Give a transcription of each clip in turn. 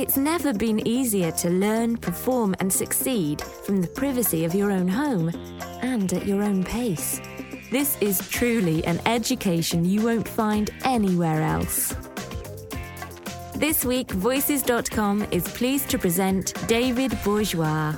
It's never been easier to learn, perform, and succeed from the privacy of your own home and at your own pace. This is truly an education you won't find anywhere else. This week, Voices.com is pleased to present David Bourgeois.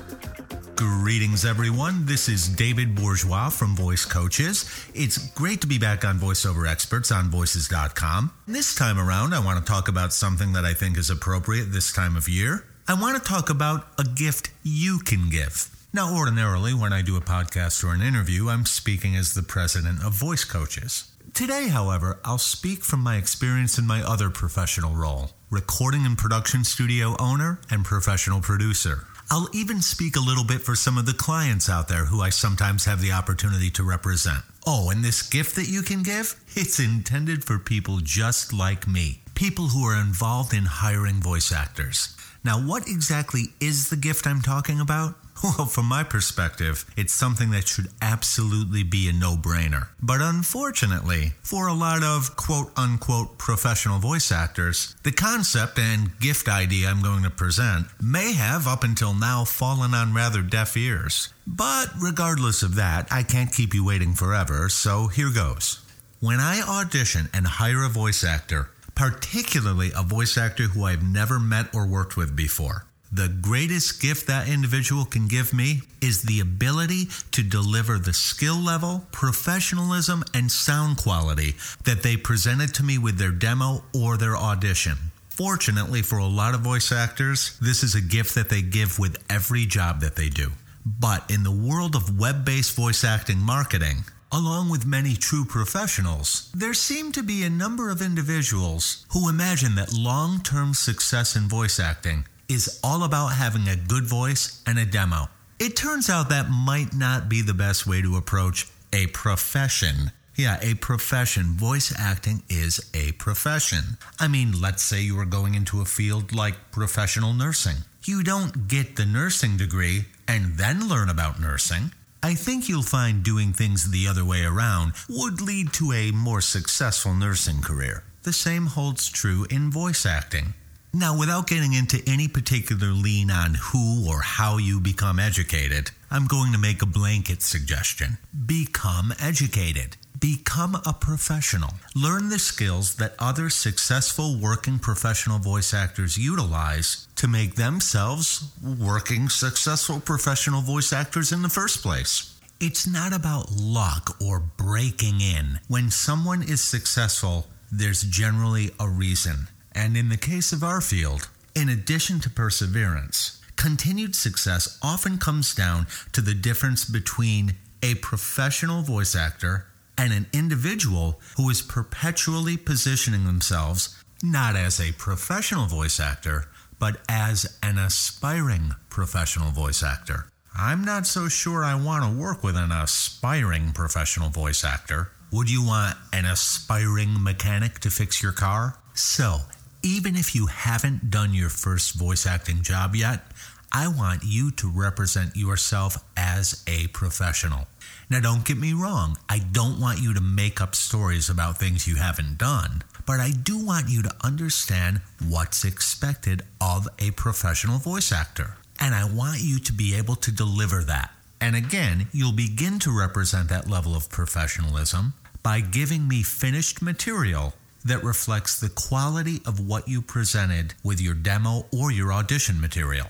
Greetings, everyone. This is David Bourgeois from Voice Coaches. It's great to be back on VoiceOver Experts on Voices.com. This time around, I want to talk about something that I think is appropriate this time of year. I want to talk about a gift you can give. Now, ordinarily, when I do a podcast or an interview, I'm speaking as the president of Voice Coaches. Today, however, I'll speak from my experience in my other professional role recording and production studio owner and professional producer. I'll even speak a little bit for some of the clients out there who I sometimes have the opportunity to represent. Oh, and this gift that you can give? It's intended for people just like me, people who are involved in hiring voice actors. Now, what exactly is the gift I'm talking about? Well, from my perspective, it's something that should absolutely be a no brainer. But unfortunately, for a lot of quote unquote professional voice actors, the concept and gift idea I'm going to present may have up until now fallen on rather deaf ears. But regardless of that, I can't keep you waiting forever, so here goes. When I audition and hire a voice actor, particularly a voice actor who I've never met or worked with before, the greatest gift that individual can give me is the ability to deliver the skill level, professionalism, and sound quality that they presented to me with their demo or their audition. Fortunately, for a lot of voice actors, this is a gift that they give with every job that they do. But in the world of web based voice acting marketing, Along with many true professionals, there seem to be a number of individuals who imagine that long term success in voice acting is all about having a good voice and a demo. It turns out that might not be the best way to approach a profession. Yeah, a profession. Voice acting is a profession. I mean, let's say you are going into a field like professional nursing. You don't get the nursing degree and then learn about nursing. I think you'll find doing things the other way around would lead to a more successful nursing career. The same holds true in voice acting. Now, without getting into any particular lean on who or how you become educated, I'm going to make a blanket suggestion. Become educated. Become a professional. Learn the skills that other successful working professional voice actors utilize to make themselves working successful professional voice actors in the first place. It's not about luck or breaking in. When someone is successful, there's generally a reason. And in the case of our field, in addition to perseverance, continued success often comes down to the difference between a professional voice actor and an individual who is perpetually positioning themselves not as a professional voice actor, but as an aspiring professional voice actor. I'm not so sure I want to work with an aspiring professional voice actor. Would you want an aspiring mechanic to fix your car? So, even if you haven't done your first voice acting job yet, I want you to represent yourself as a professional. Now, don't get me wrong, I don't want you to make up stories about things you haven't done, but I do want you to understand what's expected of a professional voice actor. And I want you to be able to deliver that. And again, you'll begin to represent that level of professionalism by giving me finished material that reflects the quality of what you presented with your demo or your audition material.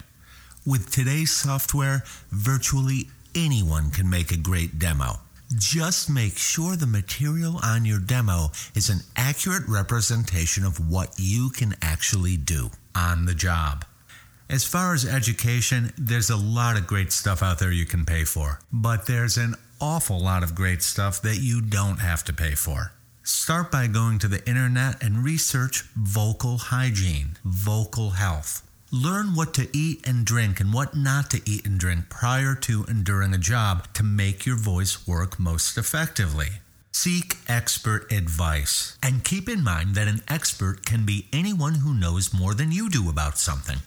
With today's software, virtually anyone can make a great demo. Just make sure the material on your demo is an accurate representation of what you can actually do on the job. As far as education, there's a lot of great stuff out there you can pay for, but there's an awful lot of great stuff that you don't have to pay for. Start by going to the internet and research vocal hygiene, vocal health. Learn what to eat and drink and what not to eat and drink prior to and during a job to make your voice work most effectively. Seek expert advice and keep in mind that an expert can be anyone who knows more than you do about something.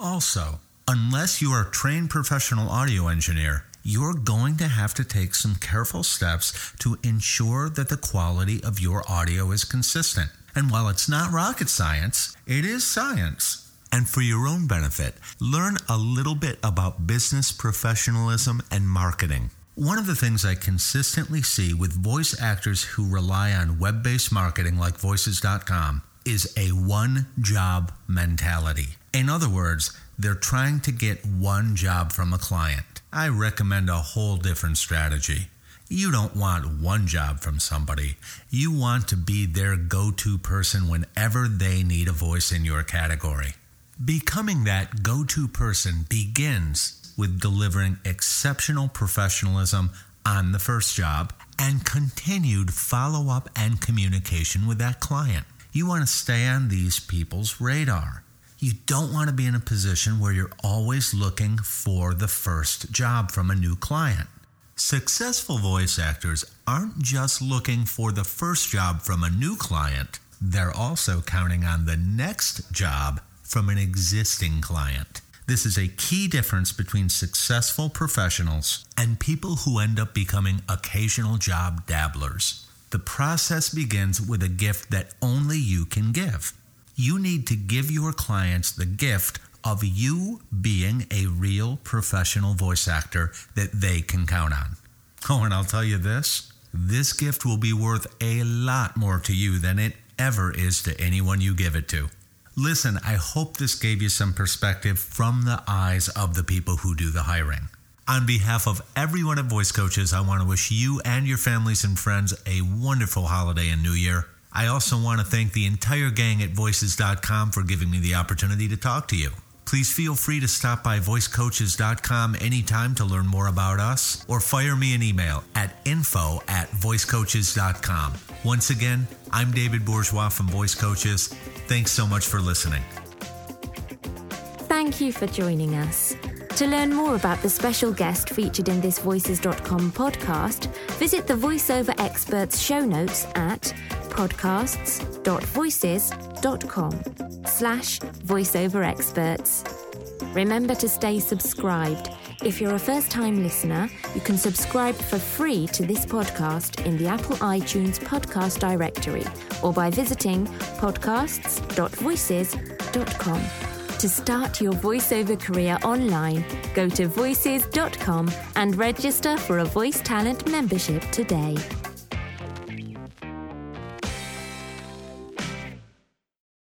Also, unless you are a trained professional audio engineer, you're going to have to take some careful steps to ensure that the quality of your audio is consistent. And while it's not rocket science, it is science. And for your own benefit, learn a little bit about business professionalism and marketing. One of the things I consistently see with voice actors who rely on web based marketing like voices.com is a one job mentality. In other words, they're trying to get one job from a client. I recommend a whole different strategy. You don't want one job from somebody. You want to be their go to person whenever they need a voice in your category. Becoming that go to person begins with delivering exceptional professionalism on the first job and continued follow up and communication with that client. You want to stay on these people's radar. You don't want to be in a position where you're always looking for the first job from a new client. Successful voice actors aren't just looking for the first job from a new client, they're also counting on the next job from an existing client. This is a key difference between successful professionals and people who end up becoming occasional job dabblers. The process begins with a gift that only you can give you need to give your clients the gift of you being a real professional voice actor that they can count on. Oh, and I'll tell you this this gift will be worth a lot more to you than it ever is to anyone you give it to. Listen, I hope this gave you some perspective from the eyes of the people who do the hiring. On behalf of everyone at Voice Coaches, I want to wish you and your families and friends a wonderful holiday and new year. I also want to thank the entire gang at voices.com for giving me the opportunity to talk to you. Please feel free to stop by voicecoaches.com anytime to learn more about us or fire me an email at info at voicecoaches.com. Once again, I'm David Bourgeois from Voice Coaches. Thanks so much for listening. Thank you for joining us. To learn more about the special guest featured in this Voices.com podcast, visit the VoiceOver Experts show notes at podcasts.voices.com slash voiceover experts. Remember to stay subscribed. If you're a first time listener, you can subscribe for free to this podcast in the Apple iTunes podcast directory or by visiting podcasts.voices.com. To start your voiceover career online, go to voices.com and register for a voice talent membership today.